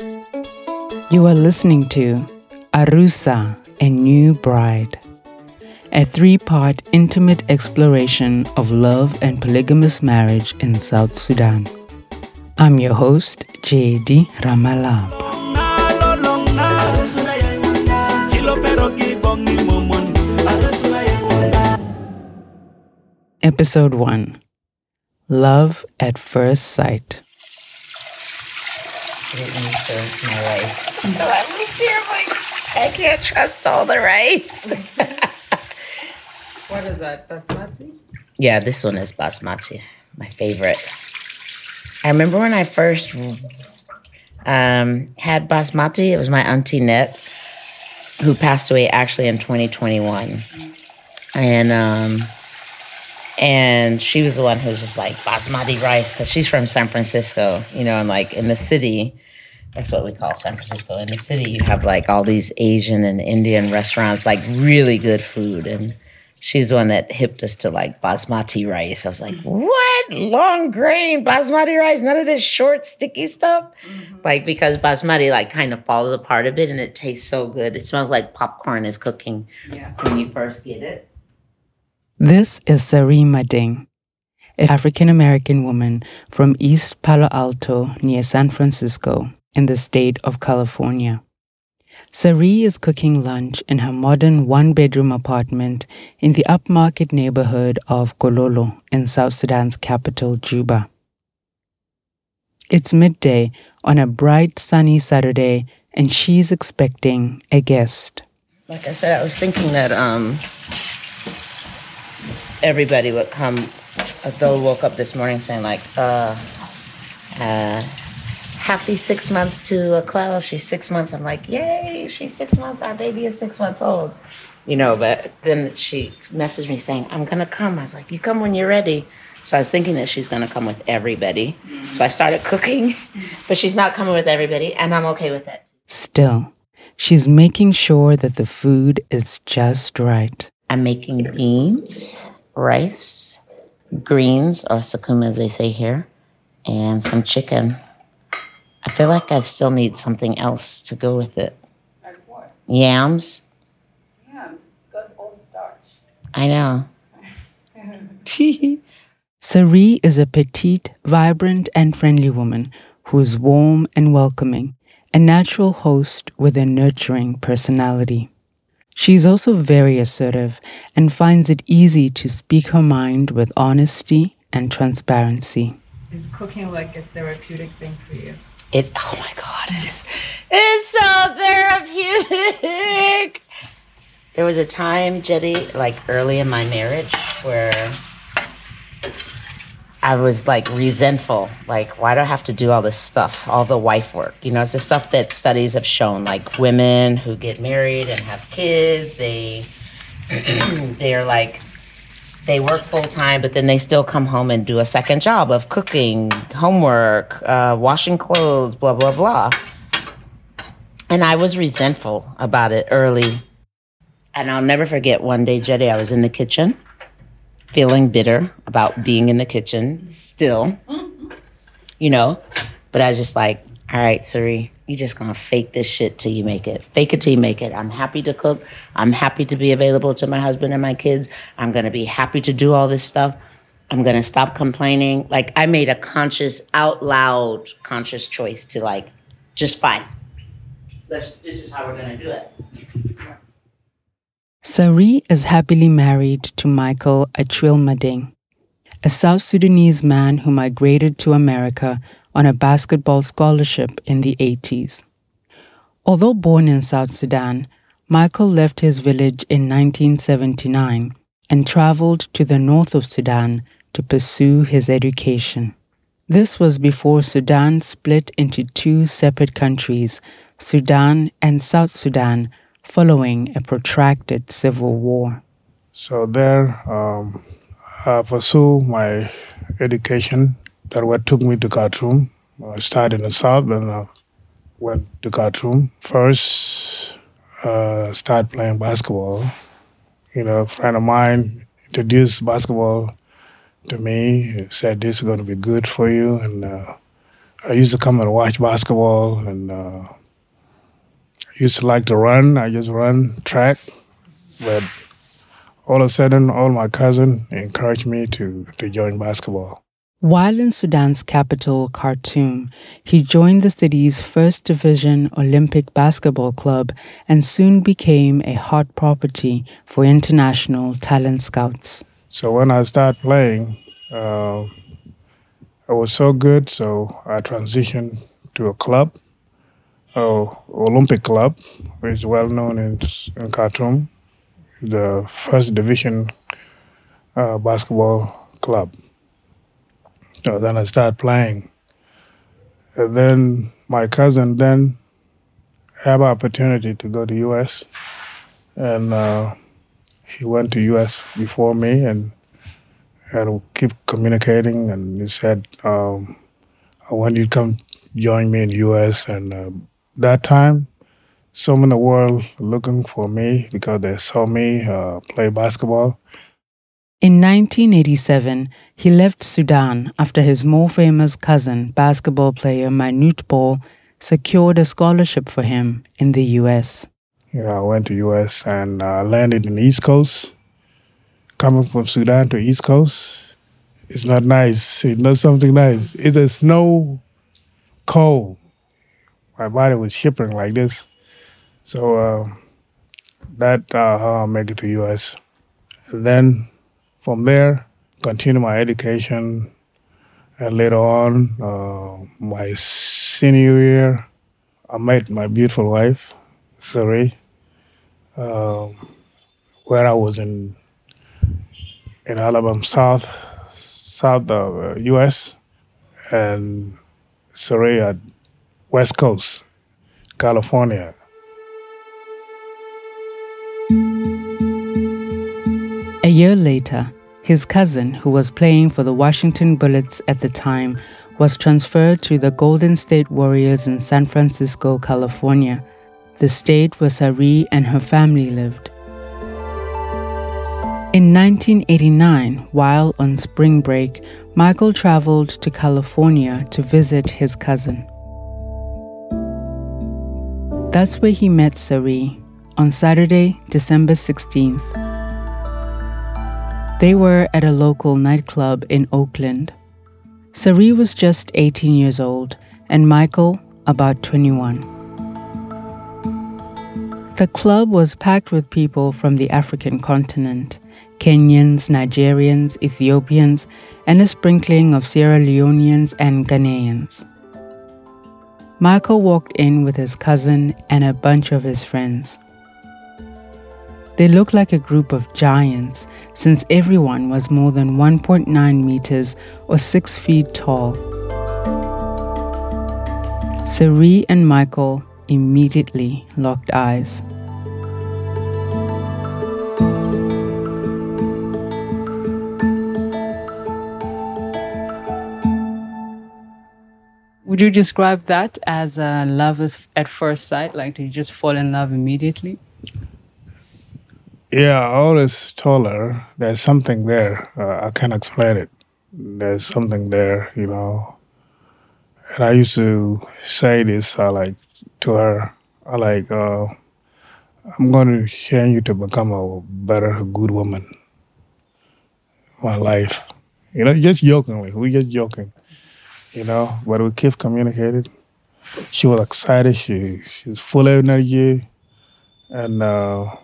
You are listening to Arusa, a New Bride, a three part intimate exploration of love and polygamous marriage in South Sudan. I'm your host, J.D. Ramalab. Episode 1 Love at First Sight. Let me first my rice. So I'm here, like, I can't trust all the rice. What is that? Basmati? yeah, this one is basmati, my favorite. I remember when I first um, had basmati, it was my auntie Net, who passed away actually in 2021. And um, and she was the one who was just like basmati rice because she's from San Francisco, you know, and like in the city, that's what we call San Francisco. In the city, you have like all these Asian and Indian restaurants, like really good food. And she's the one that hipped us to like basmati rice. I was like, what? Long grain basmati rice? None of this short, sticky stuff? Mm-hmm. Like, because basmati like kind of falls apart a bit and it tastes so good. It smells like popcorn is cooking Yeah. when you first get it. This is Sari Mading, an African American woman from East Palo Alto near San Francisco in the state of California. Sari is cooking lunch in her modern one bedroom apartment in the upmarket neighborhood of Gololo in South Sudan's capital, Juba. It's midday on a bright sunny Saturday, and she's expecting a guest. Like I said, I was thinking that um, everybody would come. Uh, They'll woke up this morning saying like, uh, uh, "Happy six months to Aquella. She's six months." I'm like, "Yay! She's six months. Our baby is six months old." You know, but then she messaged me saying, "I'm gonna come." I was like, "You come when you're ready." So I was thinking that she's gonna come with everybody. So I started cooking, but she's not coming with everybody, and I'm okay with it. Still, she's making sure that the food is just right. I'm making beans, rice, greens, or sukuma as they say here, and some chicken. I feel like I still need something else to go with it. Like what? Yams? Yeah, that's all starch. I know. Sari is a petite, vibrant, and friendly woman who is warm and welcoming, a natural host with a nurturing personality. She's also very assertive and finds it easy to speak her mind with honesty and transparency. Is cooking like a therapeutic thing for you? It oh my god, it is it's so therapeutic. There was a time, Jetty, like early in my marriage where I was like resentful. Like, why do I have to do all this stuff, all the wife work? You know, it's the stuff that studies have shown. Like women who get married and have kids, they they're like they work full time, but then they still come home and do a second job of cooking, homework, uh, washing clothes, blah blah blah. And I was resentful about it early. And I'll never forget one day, Jetty, I was in the kitchen, feeling bitter about being in the kitchen still, you know. But I just like, all right, Sari, you just gonna fake this shit till you make it. Fake it till you make it. I'm happy to cook. I'm happy to be available to my husband and my kids. I'm gonna be happy to do all this stuff. I'm gonna stop complaining. Like I made a conscious, out loud, conscious choice to like, just fine. Let's, this is how we're gonna do it. Sari is happily married to Michael Mading, a South Sudanese man who migrated to America on a basketball scholarship in the 80s. Although born in South Sudan, Michael left his village in 1979 and traveled to the north of Sudan to pursue his education. This was before Sudan split into two separate countries, Sudan and South Sudan, following a protracted civil war. So there, um, I pursue my education. That what took me to Khartoum. I started in the south, and I went to Khartoum. First, uh, start playing basketball. You know, a friend of mine introduced basketball to me. He said this is going to be good for you, and uh, I used to come and watch basketball, and uh, used to like to run. I just run track, but all of a sudden, all my cousin encouraged me to to join basketball. While in Sudan's capital, Khartoum, he joined the city's first division Olympic basketball club and soon became a hot property for international talent scouts. So when I started playing, uh, I was so good, so I transitioned to a club, uh, Olympic club, which is well known in, in Khartoum, the first division uh, basketball club. So then I started playing. And then my cousin then had an opportunity to go to U.S. and uh, he went to U.S. before me and and keep communicating. And he said, um, "I want you to come join me in U.S." And uh, that time, some in the world looking for me because they saw me uh, play basketball. In 1987, he left Sudan after his more famous cousin, basketball player Manute Bol, secured a scholarship for him in the U.S. You know, I went to U.S. and uh, landed in the East Coast. Coming from Sudan to East Coast, it's not nice. It's not something nice. It's a snow cold. My body was shivering like this. So uh, that uh, how I make it to U.S. And then from there, continue my education, and later on, uh, my senior year, I met my beautiful wife, Sari, uh, where I was in in Alabama, South South of uh, U.S. and Sari at West Coast, California. A year later, his cousin, who was playing for the Washington Bullets at the time, was transferred to the Golden State Warriors in San Francisco, California, the state where Sari and her family lived. In 1989, while on spring break, Michael traveled to California to visit his cousin. That's where he met Sari on Saturday, December 16th. They were at a local nightclub in Oakland. Sari was just 18 years old and Michael about 21. The club was packed with people from the African continent Kenyans, Nigerians, Ethiopians, and a sprinkling of Sierra Leoneans and Ghanaians. Michael walked in with his cousin and a bunch of his friends. They looked like a group of giants since everyone was more than 1.9 meters or 6 feet tall. Sari and Michael immediately locked eyes. Would you describe that as a love at first sight? Like, did you just fall in love immediately? Yeah, I always told her there's something there. Uh, I can't explain it. There's something there, you know. And I used to say this, I like to her. I like, uh, I'm going to change you to become a better, good woman. My life, you know, just jokingly. We just joking, you know. But we keep communicating. She was excited. She she's full of energy, and. Uh,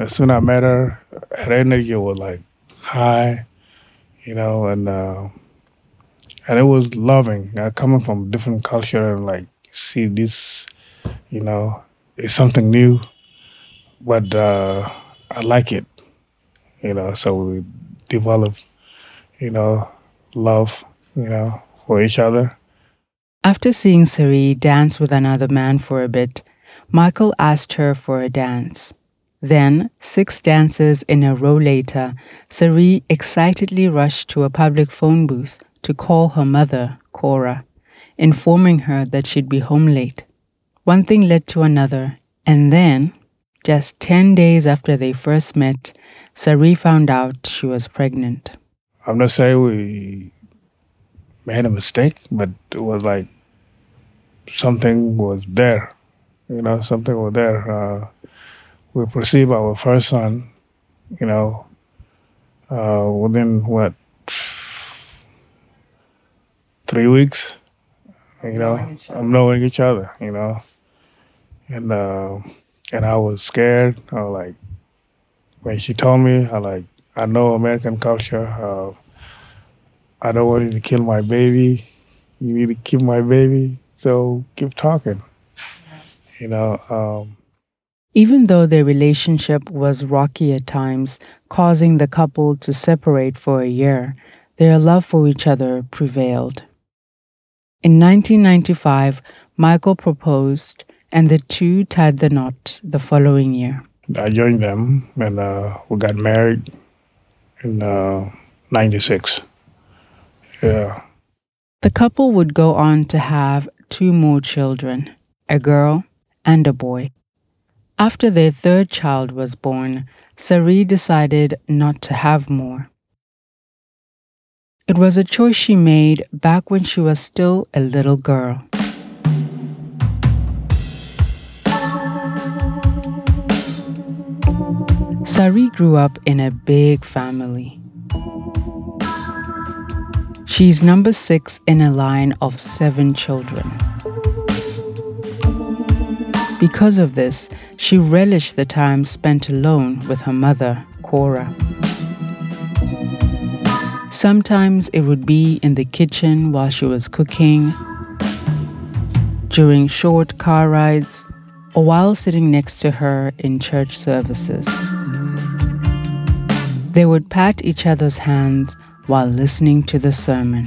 as soon as I met her, her energy was like high, you know, and uh, and it was loving. Uh, coming from different culture and like see this, you know, it's something new, but uh, I like it, you know. So we developed, you know, love, you know, for each other. After seeing Sari dance with another man for a bit, Michael asked her for a dance. Then, six dances in a row later, Sari excitedly rushed to a public phone booth to call her mother, Cora, informing her that she'd be home late. One thing led to another, and then, just 10 days after they first met, Sari found out she was pregnant. I'm not saying we made a mistake, but it was like something was there. You know, something was there. Uh, we perceive our first son, you know, uh, within what, three weeks, you know, I'm knowing each other, you know. And uh, and I was scared. I was like, when she told me, I like, I know American culture. Uh, I don't want you to kill my baby. You need to keep my baby. So keep talking. You know. Um, Even though their relationship was rocky at times, causing the couple to separate for a year, their love for each other prevailed. In 1995, Michael proposed, and the two tied the knot the following year. I joined them, and uh, we got married in uh, '96. Yeah. The couple would go on to have two more children, a girl and a boy. After their third child was born, Sari decided not to have more. It was a choice she made back when she was still a little girl. Sari grew up in a big family. She's number six in a line of seven children. Because of this, she relished the time spent alone with her mother, Cora. Sometimes it would be in the kitchen while she was cooking, during short car rides, or while sitting next to her in church services. They would pat each other's hands while listening to the sermon.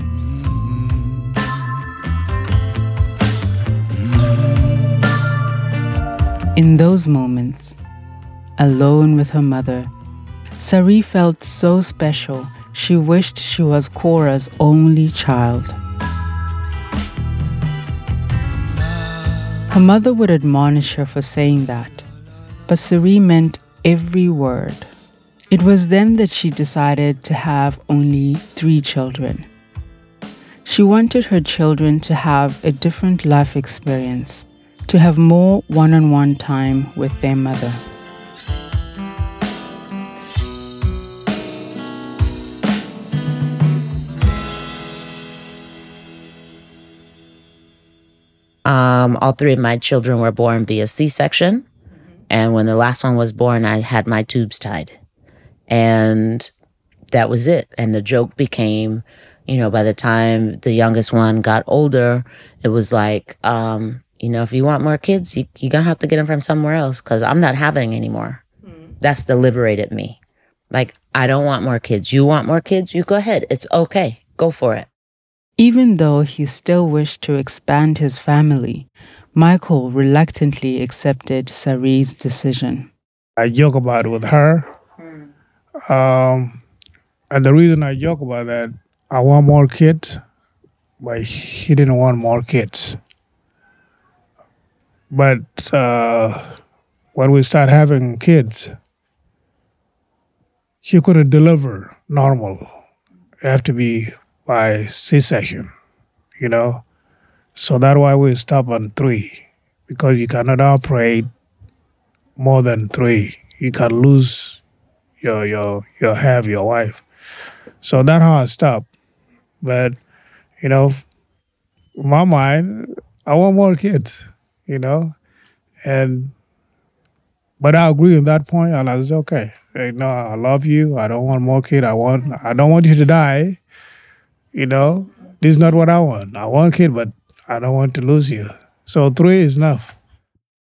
In those moments, alone with her mother, Sari felt so special she wished she was Cora's only child. Her mother would admonish her for saying that, but Sari meant every word. It was then that she decided to have only three children. She wanted her children to have a different life experience, to have more one on one time with their mother. Um, all three of my children were born via C section. And when the last one was born, I had my tubes tied. And that was it. And the joke became, you know, by the time the youngest one got older, it was like, um, you know, if you want more kids, you, you're going to have to get them from somewhere else because I'm not having anymore. That's the liberated me. Like, I don't want more kids. You want more kids? You go ahead. It's okay. Go for it. Even though he still wished to expand his family, Michael reluctantly accepted Sari's decision. I joke about it with her. Um, and the reason I joke about that, I want more kids, but he didn't want more kids. But uh, when we start having kids, she couldn't deliver normal. It have to be by C-section, you know. So that's why we stop on three, because you cannot operate more than three. You can lose your your your have your wife. So that's how I stop. But you know, my mind, I want more kids. You know, and but I agree on that point. I was okay. Hey, no, I love you. I don't want more kid. I want. I don't want you to die. You know, this is not what I want. I want kid, but I don't want to lose you. So three is enough.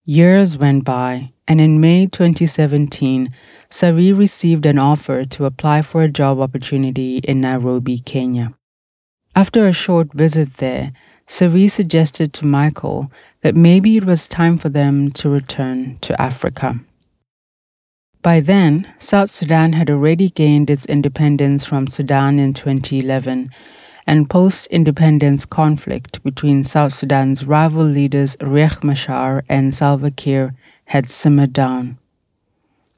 Years went by, and in May 2017, Sari received an offer to apply for a job opportunity in Nairobi, Kenya. After a short visit there, Sari suggested to Michael that maybe it was time for them to return to Africa. By then, South Sudan had already gained its independence from Sudan in 2011, and post independence conflict between South Sudan's rival leaders Riek Machar and Salva Kiir had simmered down.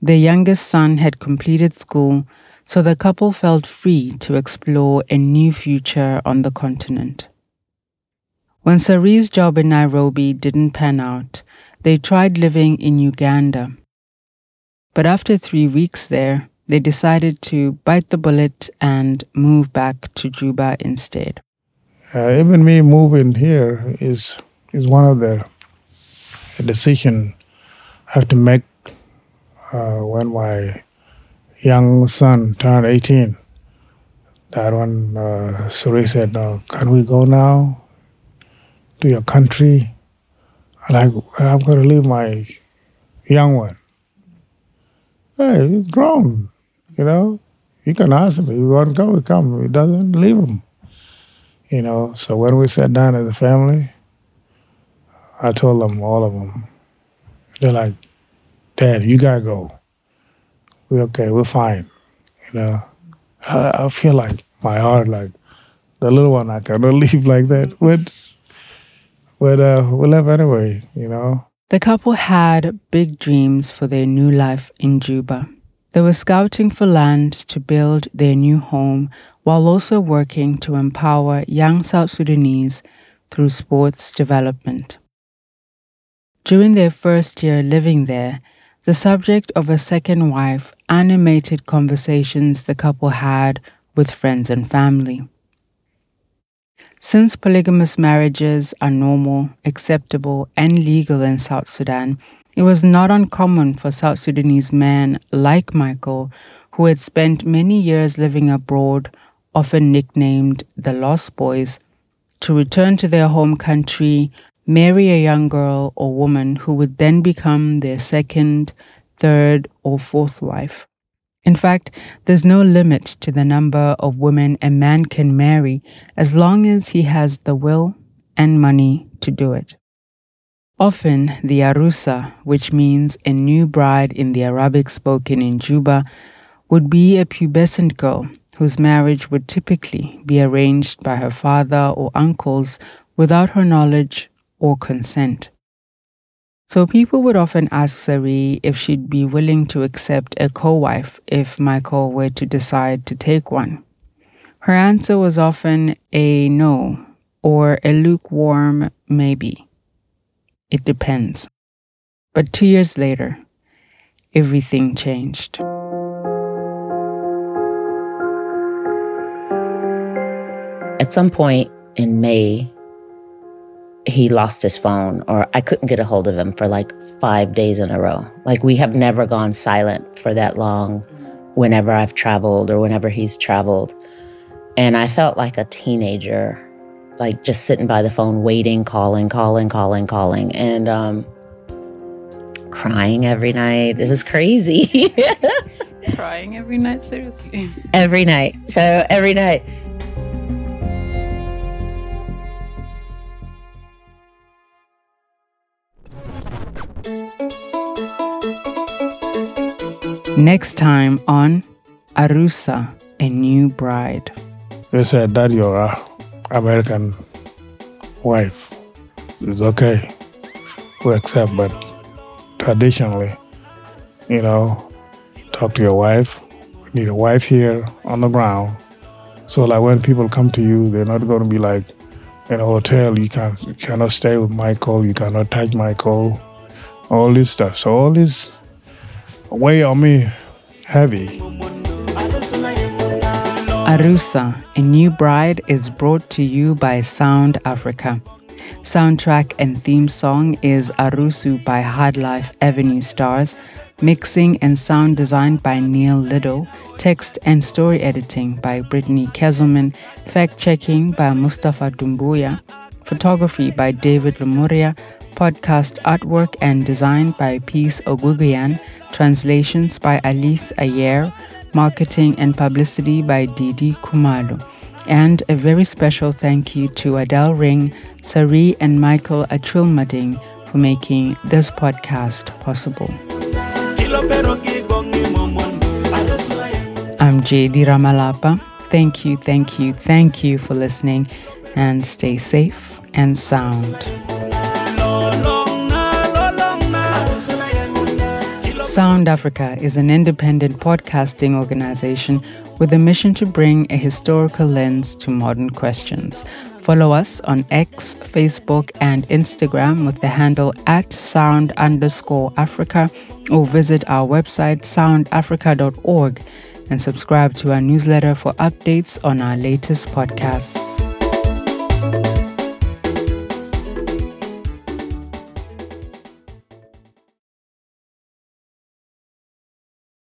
Their youngest son had completed school, so the couple felt free to explore a new future on the continent. When Sari's job in Nairobi didn't pan out, they tried living in Uganda. But after three weeks there, they decided to bite the bullet and move back to Juba instead. Uh, even me moving here is is one of the decision I have to make uh, when my young son turned 18. That one, uh, Suri said, uh, "Can we go now to your country?" Like, I'm going to leave my young one. Hey, he's grown, you know. You can ask him if he want to come, he come. He doesn't, leave him. You know. So when we sat down as a family, I told them all of them. They're like, Dad, you gotta go. We're okay. We're fine. You know. I, I feel like my heart, like the little one, I cannot leave like that. But but uh, we left anyway. You know. The couple had big dreams for their new life in Juba. They were scouting for land to build their new home while also working to empower young South Sudanese through sports development. During their first year living there, the subject of a second wife animated conversations the couple had with friends and family. Since polygamous marriages are normal, acceptable, and legal in South Sudan, it was not uncommon for South Sudanese men like Michael, who had spent many years living abroad, often nicknamed the Lost Boys, to return to their home country, marry a young girl or woman who would then become their second, third, or fourth wife. In fact, there's no limit to the number of women a man can marry as long as he has the will and money to do it. Often, the arusa, which means a new bride in the Arabic spoken in Juba, would be a pubescent girl whose marriage would typically be arranged by her father or uncles without her knowledge or consent. So people would often ask Sari if she'd be willing to accept a co wife if Michael were to decide to take one. Her answer was often a no or a lukewarm maybe. It depends. But two years later, everything changed. At some point in May, he lost his phone or I couldn't get a hold of him for like five days in a row. Like we have never gone silent for that long whenever I've traveled or whenever he's traveled. And I felt like a teenager, like just sitting by the phone, waiting, calling, calling, calling, calling, and um, crying every night. It was crazy. Crying every night, seriously. every night. So every night. Next time on Arusa, a new bride. They said that your uh, American wife is okay. We accept, but traditionally, you know, talk to your wife. We need a wife here on the ground. So like when people come to you, they're not going to be like in a hotel. You can you cannot stay with Michael. You cannot touch Michael. All this stuff. So all this weigh on me heavy. Arusa, a new bride, is brought to you by Sound Africa. Soundtrack and theme song is Arusu by Hardlife Avenue Stars. Mixing and sound designed by Neil Liddle. Text and story editing by Brittany Kesselman. Fact checking by Mustapha Dumbuya. Photography by David Lomuria. Podcast artwork and design by Peace Ogwigwiyan. Translations by Alith Ayer. Marketing and publicity by Didi Khumalo. And a very special thank you to Adhel Ring, Sari, and Michael Achuil Mading for making this podcast possible. I'm JD Ramalapa. Thank you, thank you, thank you for listening and stay safe and sound. Sound Africa is an independent podcasting organization with a mission to bring a historical lens to modern questions. Follow us on X, Facebook, and Instagram with the handle at sound underscore Africa or visit our website soundafrica.org and subscribe to our newsletter for updates on our latest podcasts.